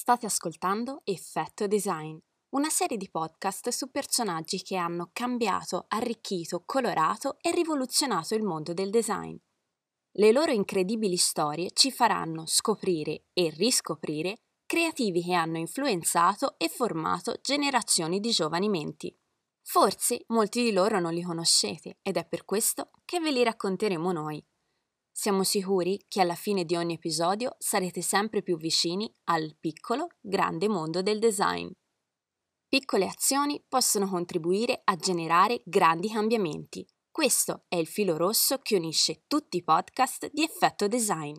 State ascoltando Effetto Design, una serie di podcast su personaggi che hanno cambiato, arricchito, colorato e rivoluzionato il mondo del design. Le loro incredibili storie ci faranno scoprire e riscoprire creativi che hanno influenzato e formato generazioni di giovani menti. Forse molti di loro non li conoscete ed è per questo che ve li racconteremo noi. Siamo sicuri che alla fine di ogni episodio sarete sempre più vicini al piccolo, grande mondo del design. Piccole azioni possono contribuire a generare grandi cambiamenti. Questo è il filo rosso che unisce tutti i podcast di effetto design.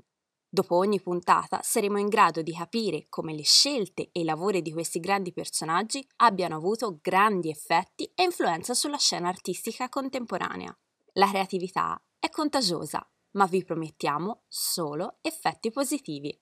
Dopo ogni puntata saremo in grado di capire come le scelte e i lavori di questi grandi personaggi abbiano avuto grandi effetti e influenza sulla scena artistica contemporanea. La creatività è contagiosa ma vi promettiamo solo effetti positivi.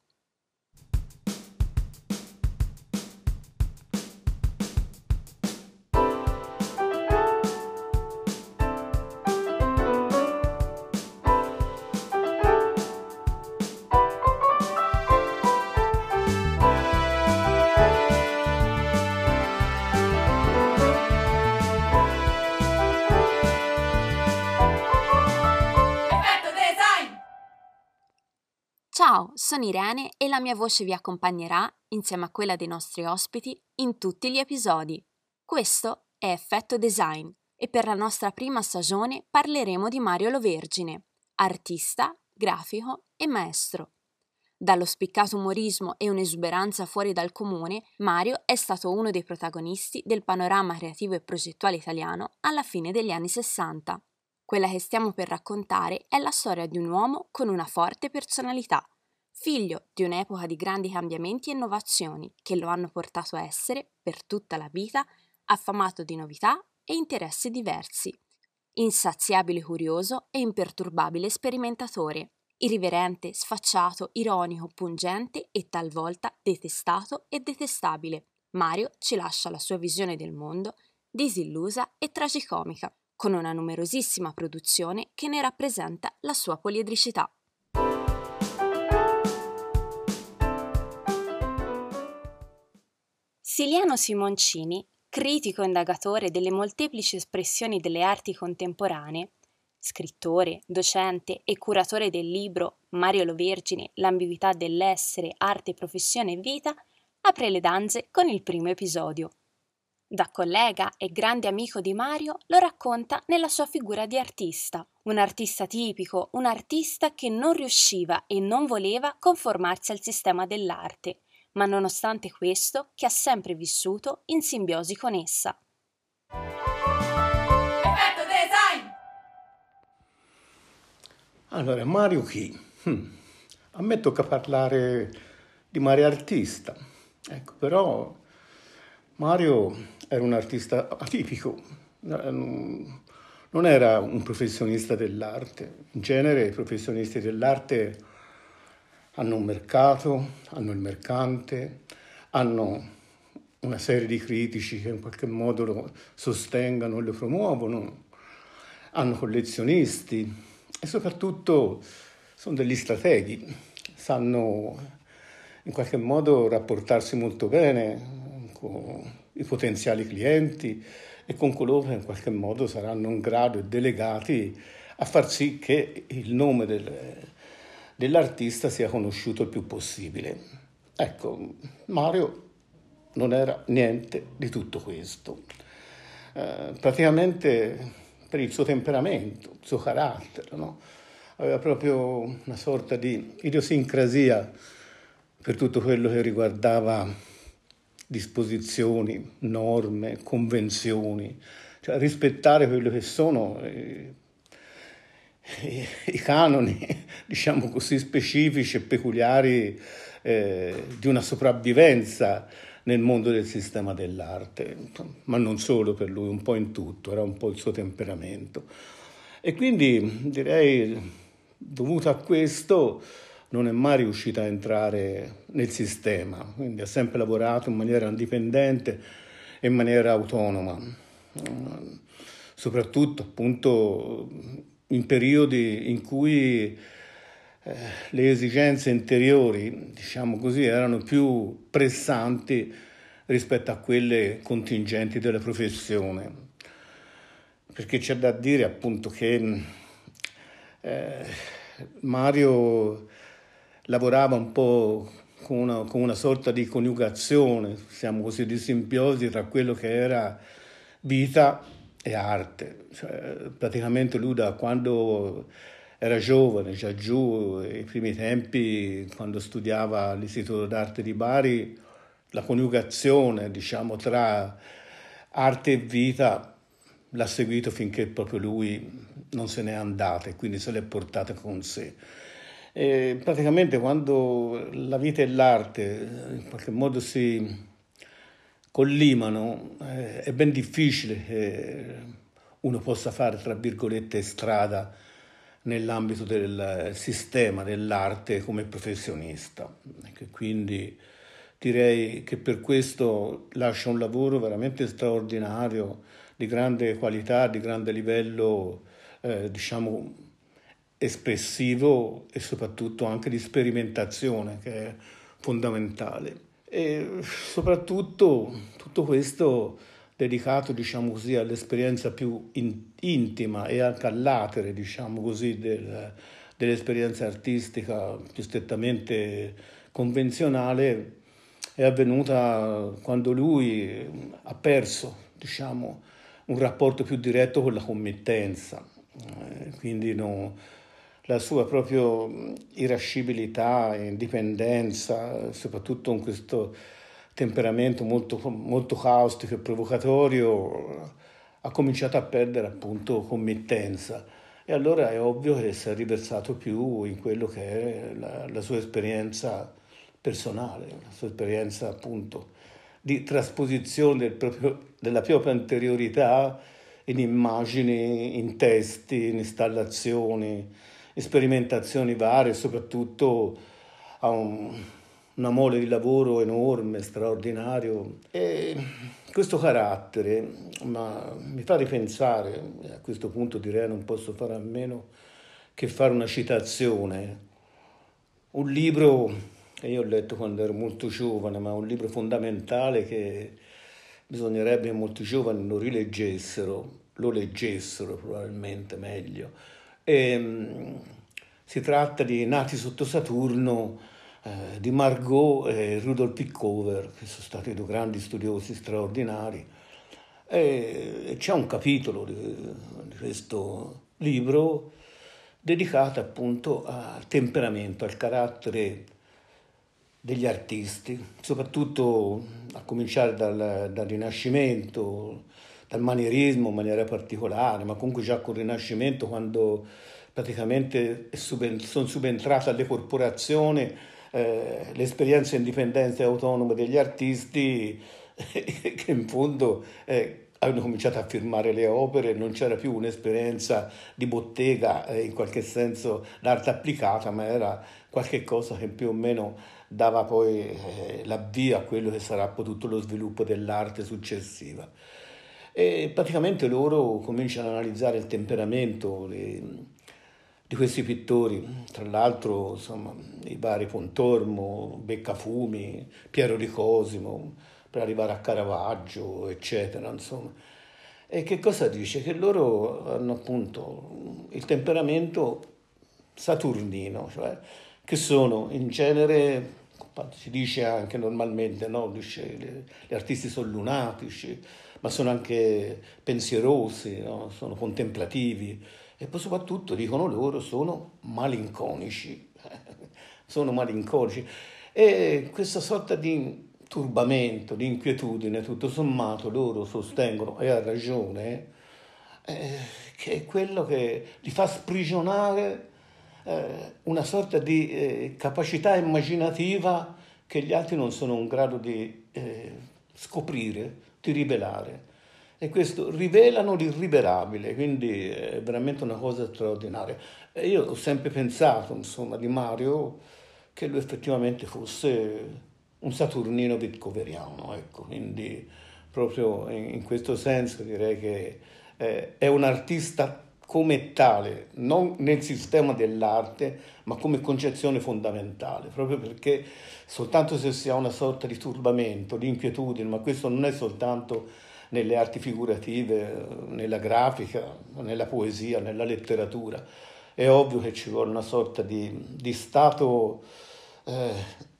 Sono Irene e la mia voce vi accompagnerà, insieme a quella dei nostri ospiti, in tutti gli episodi. Questo è Effetto Design e per la nostra prima stagione parleremo di Mario Lovergine, artista, grafico e maestro. Dallo spiccato umorismo e un'esuberanza fuori dal comune, Mario è stato uno dei protagonisti del panorama creativo e progettuale italiano alla fine degli anni 60. Quella che stiamo per raccontare è la storia di un uomo con una forte personalità, figlio di un'epoca di grandi cambiamenti e innovazioni che lo hanno portato a essere, per tutta la vita, affamato di novità e interessi diversi, insaziabile curioso e imperturbabile sperimentatore, irriverente, sfacciato, ironico, pungente e talvolta detestato e detestabile. Mario ci lascia la sua visione del mondo disillusa e tragicomica, con una numerosissima produzione che ne rappresenta la sua poliedricità. Siliano Simoncini, critico indagatore delle molteplici espressioni delle arti contemporanee, scrittore, docente e curatore del libro Mario Lo Vergine, l'ambiguità dell'essere, arte, professione e vita, apre le danze con il primo episodio. Da collega e grande amico di Mario lo racconta nella sua figura di artista, un artista tipico, un artista che non riusciva e non voleva conformarsi al sistema dell'arte, ma nonostante questo che ha sempre vissuto in simbiosi con essa. Effetto design! Allora, Mario chi? Hm. A me tocca parlare di Mario artista, ecco, però Mario era un artista atipico, non era un professionista dell'arte. In genere i professionisti dell'arte hanno un mercato, hanno il mercante, hanno una serie di critici che in qualche modo lo sostengano e lo promuovono, hanno collezionisti e soprattutto sono degli strateghi, sanno in qualche modo rapportarsi molto bene con i potenziali clienti e con coloro che in qualche modo saranno in grado e delegati a far sì che il nome del, dell'artista sia conosciuto il più possibile. Ecco, Mario non era niente di tutto questo. Eh, praticamente per il suo temperamento, il suo carattere, no? aveva proprio una sorta di idiosincrasia per tutto quello che riguardava disposizioni, norme, convenzioni, cioè rispettare quello che sono i, i, canoni, diciamo così, specifici e peculiari eh, di una sopravvivenza nel mondo del sistema dell'arte, ma non solo per lui, un po' in tutto, era un po' il suo temperamento. E quindi direi, dovuto a questo, non è mai riuscita a entrare nel sistema, quindi ha sempre lavorato in maniera indipendente e in maniera autonoma, soprattutto appunto in periodi in cui eh, le esigenze interiori, diciamo così, erano più pressanti rispetto a quelle contingenti della professione. Perché c'è da dire appunto che eh, Mario lavorava un po' con una, con una, sorta di coniugazione, diciamo così, di simbiosi tra quello che era vita e arte. Cioè, praticamente lui da quando era giovane, già giù, ai primi tempi, quando studiava all'Istituto d'Arte di Bari, la coniugazione, diciamo, tra arte e vita l'ha seguito finché proprio lui non se n'è andato e quindi se l'è portata con sé. E praticamente quando la vita e l'arte in qualche modo si collimano eh, è ben difficile che uno possa fare, tra virgolette, strada nell'ambito del sistema dell'arte come professionista. Quindi direi che per questo lascia un lavoro veramente straordinario, di grande qualità, di grande livello, eh, diciamo, espressivo e soprattutto anche di sperimentazione, che è fondamentale. E soprattutto tutto questo dedicato, diciamo così, all'esperienza più in, intima e anche all'atere, diciamo così, del, dell'esperienza artistica più strettamente convenzionale, è avvenuta quando lui ha perso, diciamo, un rapporto più diretto con la committenza. Eh, quindi no, la sua proprio irascibilità, indipendenza, soprattutto in questo temperamento molto, molto caustico e provocatorio, ha cominciato a perdere appunto committenza. E allora è ovvio che si è riversato più in quello che è la, la sua esperienza personale, la sua esperienza appunto di trasposizione del proprio, della propria interiorità in immagini, in testi, in installazioni, in sperimentazioni varie, soprattutto a un, una mole di lavoro enorme, straordinario. E questo carattere ma, mi fa ripensare, a questo punto direi non posso fare a meno che fare una citazione, un libro che io ho letto quando ero molto giovane, ma un libro fondamentale che bisognerebbe che molti giovani lo rileggessero, lo leggessero probabilmente meglio. E, ehm, si tratta di Nati sotto Saturno, eh, di Margot e Rudolf Pickover, che sono stati due grandi studiosi straordinari. E c'è un capitolo di, di questo libro dedicato appunto al temperamento, al carattere degli artisti, soprattutto a cominciare dal, dal Rinascimento, dal manierismo in maniera particolare, ma comunque già col Rinascimento quando praticamente sono subentrate alle corporazioni eh, l'esperienza indipendente e autonoma degli artisti che in fondo eh, hanno cominciato a firmare le opere, non c'era più un'esperienza di bottega, eh, in qualche senso d'arte applicata, ma era qualche cosa che più o meno dava poi eh, l'avvio a quello che sarà poi tutto lo sviluppo dell'arte successiva. E praticamente loro cominciano ad analizzare il temperamento, le, di questi pittori, tra l'altro insomma, i vari Pontormo, Beccafumi, Piero di Cosimo, per arrivare a Caravaggio, eccetera, insomma. E che cosa dice? Che loro hanno appunto il temperamento saturnino, cioè che sono in genere, si dice anche normalmente, no? dice, gli artisti sono lunatici, ma sono anche pensierosi, no? sono contemplativi, e poi soprattutto dicono loro sono malinconici, sono malinconici e questa sorta di turbamento, di inquietudine, tutto sommato loro sostengono, e ha ragione, eh, che è quello che li fa sprigionare una sorta di eh, capacità immaginativa che gli altri non sono in grado di eh, scoprire, di rivelare e questo rivelano l'irrivelabile, quindi è veramente una cosa straordinaria. E io ho sempre pensato, insomma, di Mario che lui effettivamente fosse un saturnino vitcoveriano, ecco, quindi proprio in, questo senso direi che eh, è un artista come tale, non nel sistema dell'arte, ma come concezione fondamentale, proprio perché soltanto se si ha una sorta di turbamento, di inquietudine, ma questo non è soltanto nelle arti figurative, nella grafica, nella poesia, nella letteratura, è ovvio che ci vuole una sorta di, di stato eh,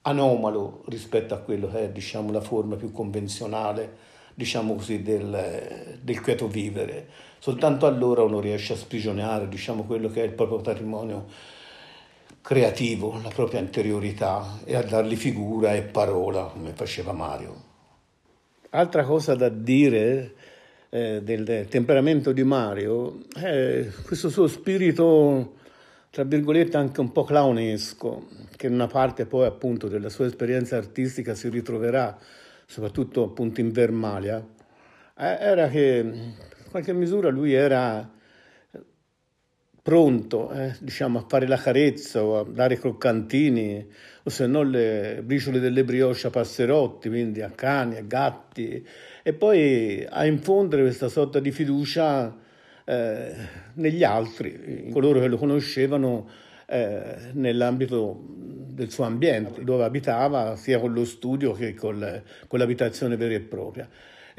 anomalo rispetto a quello che è diciamo, la forma più convenzionale diciamo così, del, del quieto vivere. Soltanto allora uno riesce a sprigionare diciamo, quello che è il proprio patrimonio creativo, la propria interiorità e a dargli figura e parola come faceva Mario. Altra cosa da dire eh, del temperamento di Mario è questo suo spirito, tra virgolette, anche un po' clownesco, che in una parte poi appunto della sua esperienza artistica si ritroverà soprattutto appunto in Vermalia, eh, era che qualche misura lui era pronto eh, diciamo, a fare la carezza o a dare croccantini o se no le briciole delle brioche a passerotti, quindi a cani, a gatti e poi a infondere questa sorta di fiducia eh, negli altri, in coloro che lo conoscevano eh, nell'ambito del suo ambiente, dove abitava sia con lo studio che con, con l'abitazione vera e propria.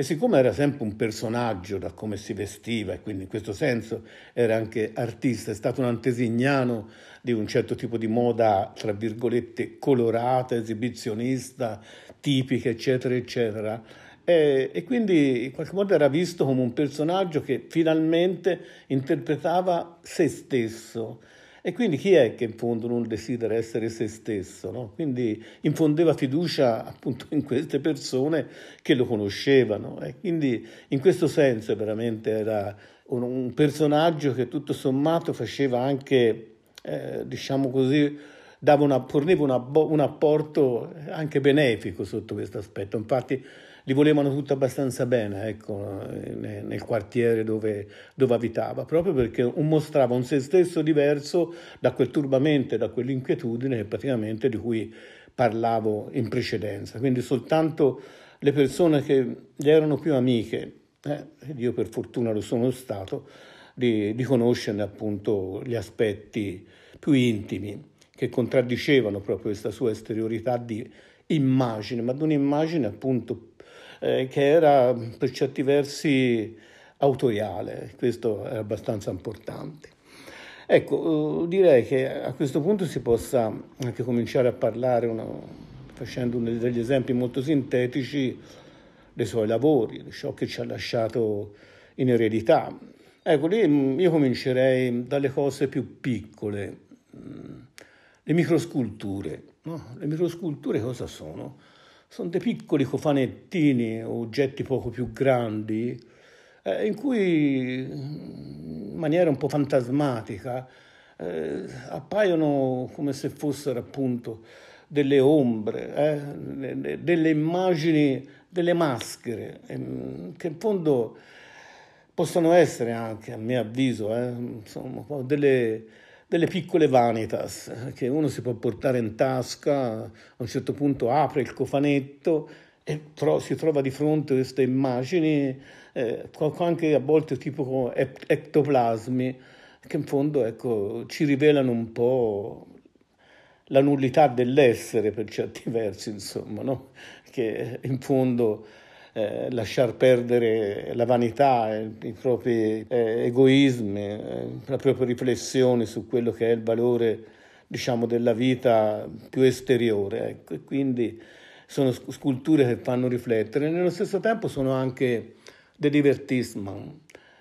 E siccome era sempre un personaggio da come si vestiva e quindi in questo senso era anche artista, è stato un antesignano di un certo tipo di moda, tra virgolette, colorata, esibizionista, tipica, eccetera, eccetera. E, e, quindi in qualche modo era visto come un personaggio che finalmente interpretava se stesso e quindi chi è che in fondo non desidera essere se stesso? No? Quindi infondeva fiducia appunto in queste persone che lo conoscevano e quindi in questo senso veramente era un, un personaggio che tutto sommato faceva anche, eh, diciamo così, una, forniva una, un apporto anche benefico sotto questo aspetto. Infatti li volevano tutti abbastanza bene ecco, nel quartiere dove, dove, abitava, proprio perché mostrava un se stesso diverso da quel turbamento, da quell'inquietudine praticamente di cui parlavo in precedenza. Quindi soltanto le persone che gli erano più amiche, eh, io per fortuna lo sono stato, di, di conoscerne appunto gli aspetti più intimi che contraddicevano proprio questa sua esteriorità di immagine, ma di un'immagine appunto eh, che era per certi versi autoriale, questo è abbastanza importante. Ecco, eh, direi che a questo punto si possa anche cominciare a parlare, una, facendo degli esempi molto sintetici, dei suoi lavori, di ciò che ci ha lasciato in eredità. Ecco, lì mm, io comincerei dalle cose più piccole, mm, le microsculture. No? Le microsculture cosa sono? Sono dei piccoli cofanettini, oggetti poco più grandi, eh, in cui in maniera un po' fantasmatica eh, appaiono come se fossero appunto delle ombre, eh, delle immagini, delle maschere, ehm, che in fondo possono essere anche, a mio avviso, eh, insomma, delle delle piccole vanitas che uno si può portare in tasca, a un certo punto apre il cofanetto e tro- si trova di fronte a queste immagini, eh, anche a volte tipo ectoplasmi, che in fondo ecco, ci rivelano un po' la nullità dell'essere per certi versi, insomma, no? che in fondo eh, lasciar perdere la vanità, eh, i propri eh, egoismi, eh, la propria riflessione su quello che è il valore diciamo, della vita più esteriore. Ecco. E quindi sono sculture che fanno riflettere, nello stesso tempo sono anche dei divertissement.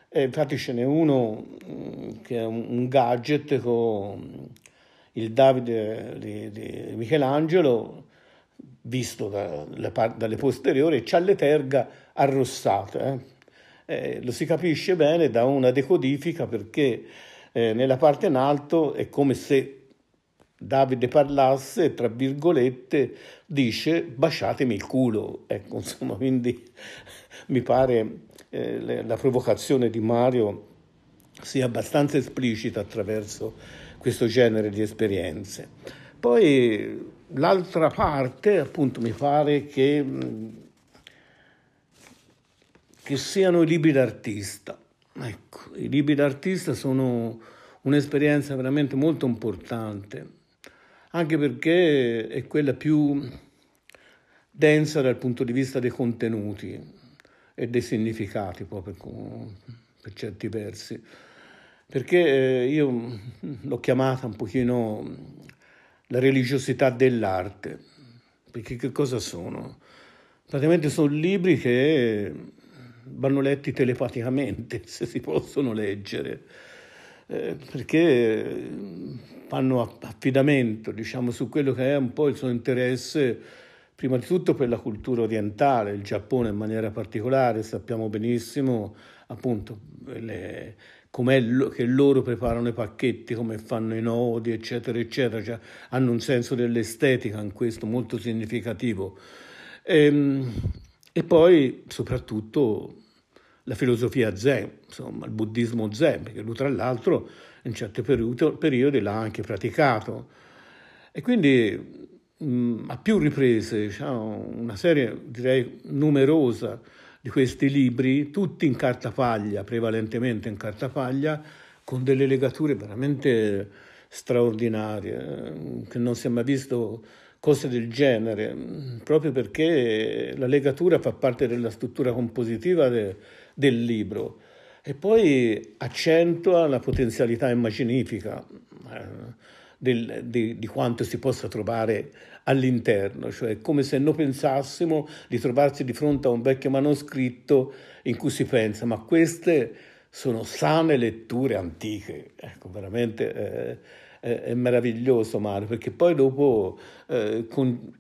E infatti ce n'è uno mm, che è un, gadget con il Davide di, di Michelangelo visto da, dalle posteriori, c'ha le terga arrossate. Eh? Eh, lo si capisce bene da una decodifica perché eh, nella parte in alto è come se Davide parlasse, tra virgolette, dice baciatemi il culo. Ecco, insomma, quindi mi pare eh, la provocazione di Mario sia abbastanza esplicita attraverso questo genere di esperienze. Poi l'altra parte, appunto, mi pare che, che siano i libri d'artista. ecco, i libri d'artista sono un'esperienza veramente molto importante, anche perché è quella più densa dal punto di vista dei contenuti e dei significati, proprio per certi versi. Perché eh, io l'ho chiamata un pochino la religiosità dell'arte, perché che cosa sono? Praticamente sono libri che vanno letti telepaticamente, se si possono leggere, eh, perché fanno affidamento diciamo, su quello che è un po' il suo interesse, prima di tutto per la cultura orientale, il Giappone in maniera particolare, sappiamo benissimo appunto le, com'è che loro preparano i pacchetti, come fanno i nodi, eccetera, eccetera, cioè, hanno un senso dell'estetica in questo molto significativo. E, ehm, e poi soprattutto la filosofia zen, insomma, il buddismo zen, perché lui tra l'altro in certi periodi, l'ha anche praticato. E quindi mh, a più riprese, diciamo, una serie direi numerosa di questi libri, tutti in cartapaglia, prevalentemente in cartapaglia, con delle legature veramente straordinarie, che non si è mai visto cose del genere, proprio perché la legatura fa parte della struttura compositiva de, del libro. E poi accentua la potenzialità immaginifica eh, del, di, di, quanto si possa trovare all'interno, cioè come se noi pensassimo di trovarsi di fronte a un vecchio manoscritto in cui si pensa, ma queste sono sane letture antiche, ecco, veramente eh, è, è, meraviglioso Mario, perché poi dopo eh, con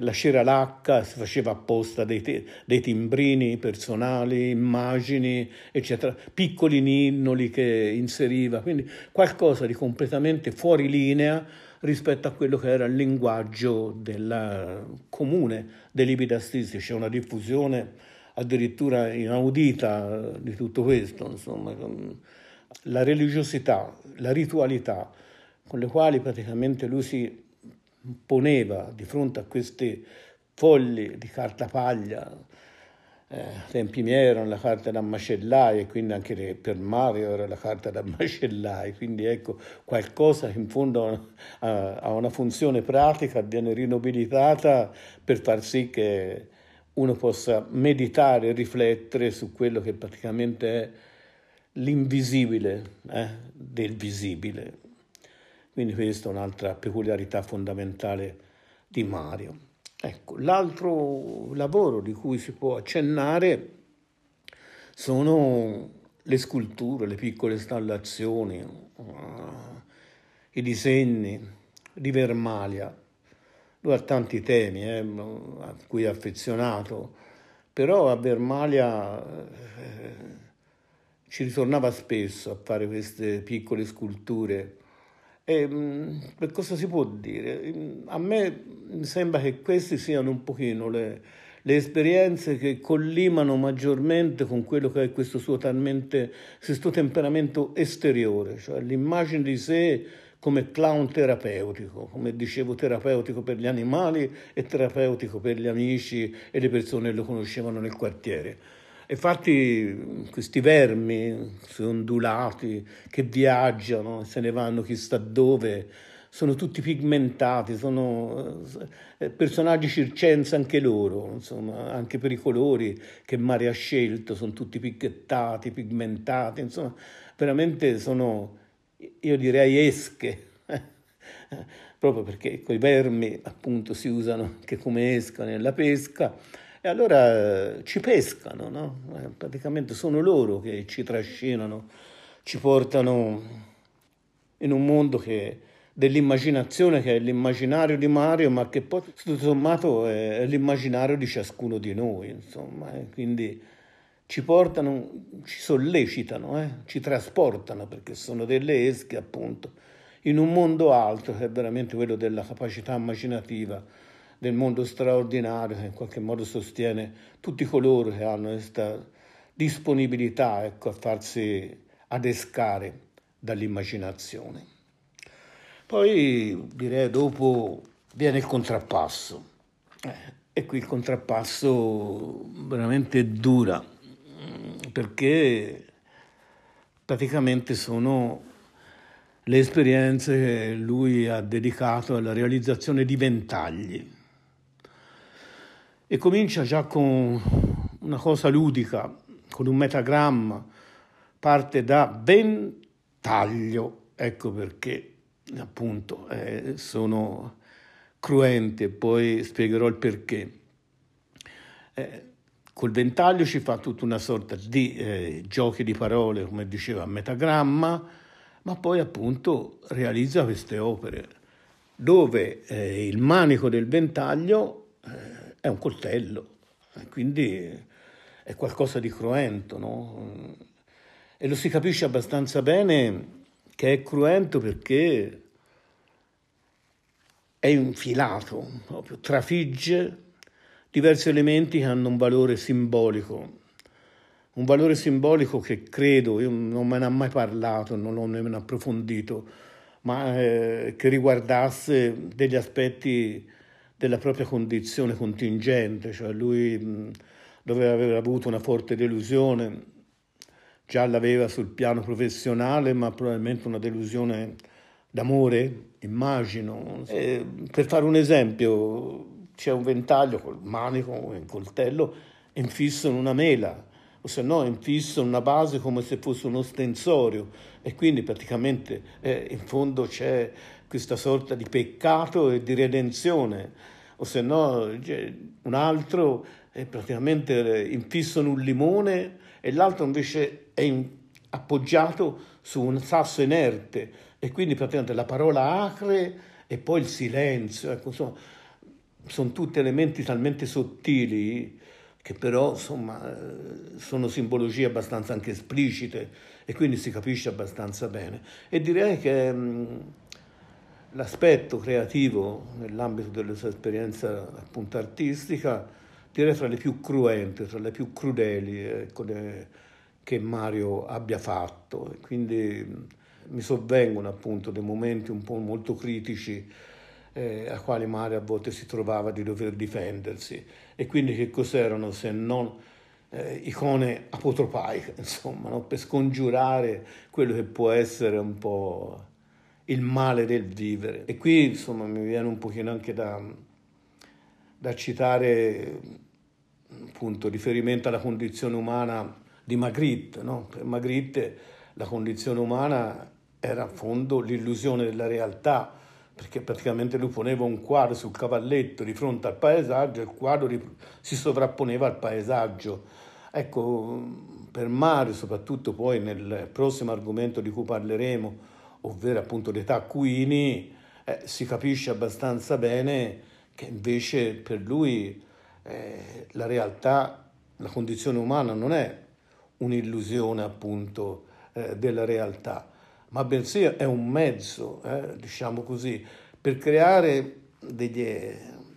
la Scera Lacca si faceva apposta dei, te, dei, timbrini personali, immagini, eccetera, piccoli ninnoli che inseriva, quindi qualcosa di completamente fuori linea rispetto a quello che era il linguaggio del comune dei libri d'assisti. C'è una diffusione addirittura inaudita di tutto questo, insomma, la religiosità, la ritualità con le quali praticamente lui si poneva di fronte a queste fogli di carta paglia, eh, tempi miei erano la carta da macellai e quindi anche per Mario era la carta da macellai, quindi ecco qualcosa che in fondo ha una funzione pratica, viene rinobilitata per far sì che uno possa meditare e riflettere su quello che praticamente è l'invisibile eh, del visibile. Quindi questa è un'altra peculiarità fondamentale di Mario. Ecco, l'altro lavoro di cui si può accennare sono le sculture, le piccole installazioni, uh, i disegni di Vermalia. Lui ha tanti temi eh, a cui è affezionato, però a Vermalia eh, ci ritornava spesso a fare queste piccole sculture e, ehm, per cosa si può dire? A me sembra che queste siano un pochino le, le esperienze che collimano maggiormente con quello che è questo suo, talmente, questo temperamento esteriore, cioè l'immagine di sé come clown terapeutico, come dicevo terapeutico per gli animali e terapeutico per gli amici e le persone che lo conoscevano nel quartiere. Infatti questi vermi ondulati che viaggiano, se ne vanno chissà dove, sono tutti pigmentati, sono eh, personaggi circensi anche loro, insomma, anche per i colori che Mare ha scelto, sono tutti picchettati, pigmentati, insomma, veramente sono, io direi, esche, proprio perché quei vermi appunto si usano anche come esca nella pesca e allora ci pescano, no? Eh, praticamente sono loro che ci trascinano, ci portano in un mondo che, dell'immaginazione che è l'immaginario di Mario, ma che poi tutto sommato è l'immaginario di ciascuno di noi, insomma. Eh? Quindi ci portano, ci sollecitano, eh? ci trasportano, perché sono delle esche appunto, in un mondo alto che è veramente quello della capacità immaginativa del mondo straordinario che in qualche modo sostiene tutti coloro che hanno questa disponibilità ecco, a farsi adescare dall'immaginazione. Poi direi dopo viene il contrappasso. Eh, e qui il contrappasso veramente dura, perché praticamente sono le esperienze che lui ha dedicato alla realizzazione di ventagli. E comincia già con una cosa ludica, con un metagramma, parte da ventaglio, ecco perché appunto eh, sono cruenti e poi spiegherò il perché. Eh, col ventaglio ci fa tutta una sorta di eh, giochi di parole, come diceva, metagramma, ma poi appunto realizza queste opere dove eh, il manico del ventaglio eh, è un coltello, quindi è qualcosa di cruento, no? E lo si capisce abbastanza bene che è cruento perché è infilato, proprio trafigge diversi elementi che hanno un valore simbolico, un valore simbolico che credo, io non me ne ha mai parlato, non l'ho nemmeno approfondito, ma eh, che riguardasse degli aspetti della propria condizione contingente, cioè lui mh, doveva aver avuto una forte delusione, già l'aveva sul piano professionale, ma probabilmente una delusione d'amore, immagino. E per fare un esempio, c'è un ventaglio col manico, un coltello, infisso in una mela, o se no infisso in una base come se fosse uno stensorio. E quindi praticamente eh, in fondo c'è questa sorta di peccato e di redenzione, o se no un altro è praticamente infisso in un limone e l'altro invece è in, appoggiato su un sasso inerte. E quindi praticamente la parola acre e poi il silenzio, ecco, insomma, sono tutti elementi talmente sottili che però insomma, sono simbologie abbastanza anche esplicite e quindi si capisce abbastanza bene. E direi che mh, l'aspetto creativo nell'ambito della sua esperienza appunto artistica direi tra le più cruente, tra le più crudeli ecco, che Mario abbia fatto. E quindi mi sovvengono appunto dei momenti un po' molto critici eh, a quali Mario a volte si trovava di dover difendersi. E quindi che cos'erano se non eh, icone apotropaiche, insomma, no? per scongiurare quello che può essere un po' il male del vivere. E qui insomma mi viene un pochino anche da, da citare appunto riferimento alla condizione umana di Magritte. No? Per Magritte la condizione umana era a fondo l'illusione della realtà, perché praticamente lui poneva un quadro sul cavalletto di fronte al paesaggio e il quadro si sovrapponeva al paesaggio. Ecco, per Mario, soprattutto poi nel prossimo argomento di cui parleremo, ovvero appunto dei taccuini, eh, si capisce abbastanza bene che invece per lui eh, la realtà, la condizione umana non è un'illusione appunto eh, della realtà, ma bensì è un mezzo, eh, diciamo così, per creare degli,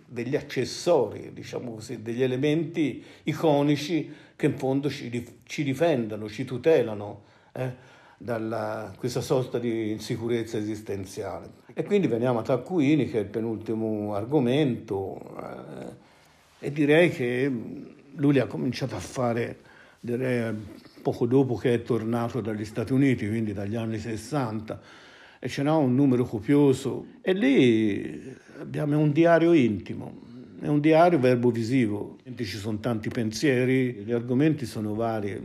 degli accessori, diciamo così, degli elementi iconici che in fondo ci, ci difendano, ci tutelano eh, da questa sorta di insicurezza esistenziale. E quindi veniamo a Taccuini, che è il penultimo argomento, eh, e direi che lui ha cominciato a fare direi, poco dopo che è tornato dagli Stati Uniti, quindi dagli anni 60, e ce n'ha un numero copioso. E lì abbiamo un diario intimo, è un diario verbo visivo, ci sono tanti pensieri, gli argomenti sono vari,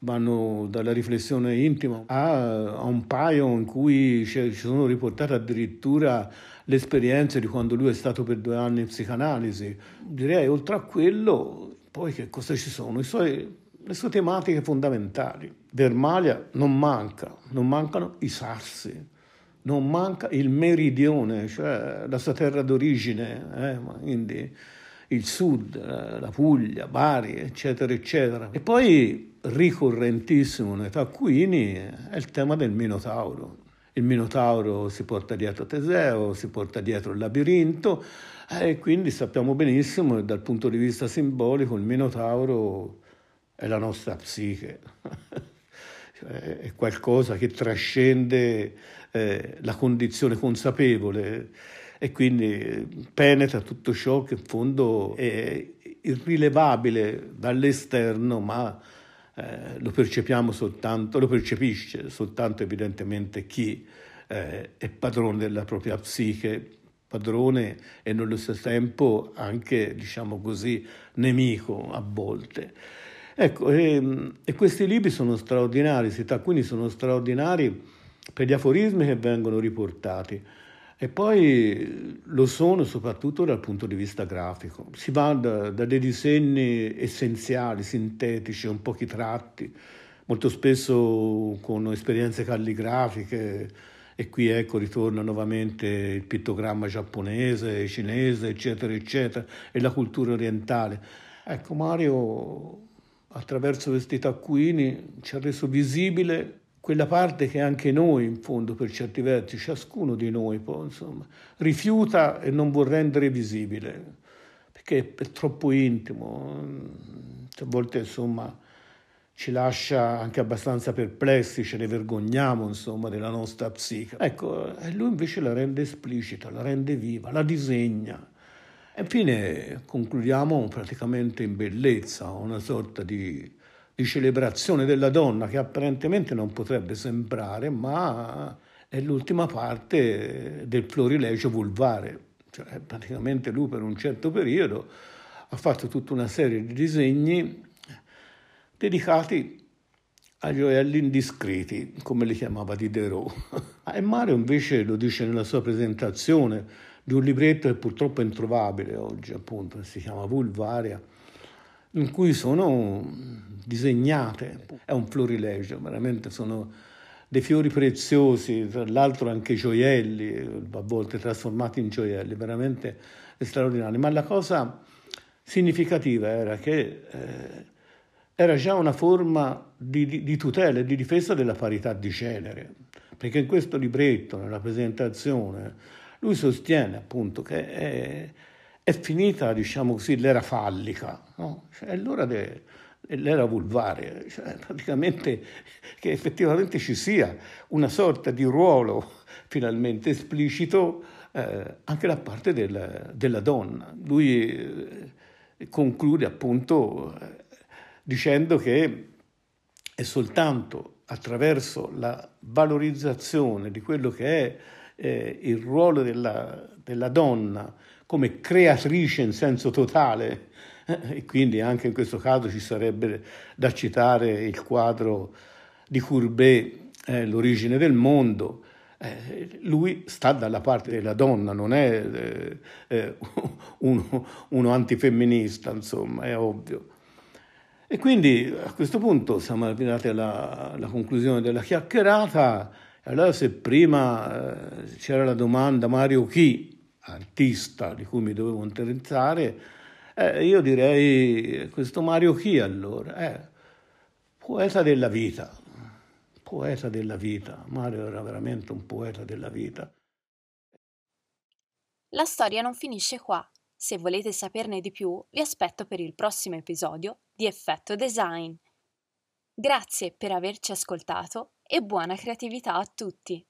vanno dalla riflessione intima a, un paio in cui ci sono riportate addirittura le esperienze di quando lui è stato per due anni in psicanalisi. Direi oltre a quello, poi che cosa ci sono? Suoi, le sue tematiche fondamentali. Vermalia non manca, non mancano i sassi, non manca il meridione, cioè la sua terra d'origine, eh, quindi il sud, eh, la Puglia, Bari, eccetera, eccetera. E poi ricorrentissimo nei taccuini è il tema del Minotauro. Il Minotauro si porta dietro Teseo, si porta dietro il labirinto e quindi sappiamo benissimo che dal punto di vista simbolico il Minotauro è la nostra psiche, è qualcosa che trascende eh, la condizione consapevole e quindi penetra tutto ciò che in fondo è irrilevabile dall'esterno, ma eh, lo percepiamo soltanto, lo percepisce soltanto evidentemente chi eh, è padrone della propria psiche, padrone e nello stesso tempo anche, diciamo così, nemico a volte. Ecco, e, e questi libri sono straordinari, questi taccuini sono straordinari per gli aforismi che vengono riportati e poi lo sono soprattutto dal punto di vista grafico. Si va da, da dei disegni essenziali, sintetici, un pochi tratti, molto spesso con esperienze calligrafiche, e qui ecco ritorna nuovamente il pittogramma giapponese, cinese, eccetera, eccetera, e la cultura orientale. Ecco, Mario attraverso questi taccuini ci ha reso visibile quella parte che anche noi, in fondo, per certi versi, ciascuno di noi, poi, insomma, rifiuta e non vuol rendere visibile, perché è troppo intimo, a volte, insomma, ci lascia anche abbastanza perplessi, ce ne vergogniamo insomma della nostra psiche. Ecco, lui invece la rende esplicita, la rende viva, la disegna. Infine concludiamo praticamente in bellezza, una sorta di, di celebrazione della donna che apparentemente non potrebbe sembrare, ma è l'ultima parte del florilegio vulvare. Cioè, praticamente lui per un certo periodo ha fatto tutta una serie di disegni dedicati ai gioielli indiscreti, come li chiamava Diderot. e Mario invece lo dice nella sua presentazione di un libretto che purtroppo è introvabile oggi, appunto, si chiama Vulvaria, in cui sono disegnate, è un florilegio, veramente sono dei fiori preziosi, tra l'altro anche gioielli, a volte trasformati in gioielli, veramente straordinari. Ma la cosa significativa era che eh, era già una forma di, di, di tutela e di difesa della parità di genere, perché in questo libretto, nella presentazione, lui sostiene appunto che è, è finita, diciamo così, l'era fallica, no? cioè, è l'ora de, l'era vulvare, cioè, praticamente che effettivamente ci sia una sorta di ruolo finalmente esplicito eh, anche da parte del, della donna. Lui eh, conclude appunto eh, dicendo che è soltanto attraverso la valorizzazione di quello che è eh, il ruolo della, della, donna come creatrice in senso totale, eh, e quindi anche in questo caso ci sarebbe da citare il quadro di Courbet, eh, L'origine del mondo, eh, lui sta dalla parte della donna, non è eh, eh, uno, uno antifemminista, insomma, è ovvio. E quindi a questo punto siamo arrivati alla, alla conclusione della chiacchierata. Allora se prima eh, c'era la domanda Mario chi, artista di cui mi dovevo interessare, eh, io direi questo Mario chi allora? Eh, poeta della vita, poeta della vita. Mario era veramente un poeta della vita. La storia non finisce qua. Se volete saperne di più, vi aspetto per il prossimo episodio di Effetto Design. Grazie per averci ascoltato e buona creatività a tutti!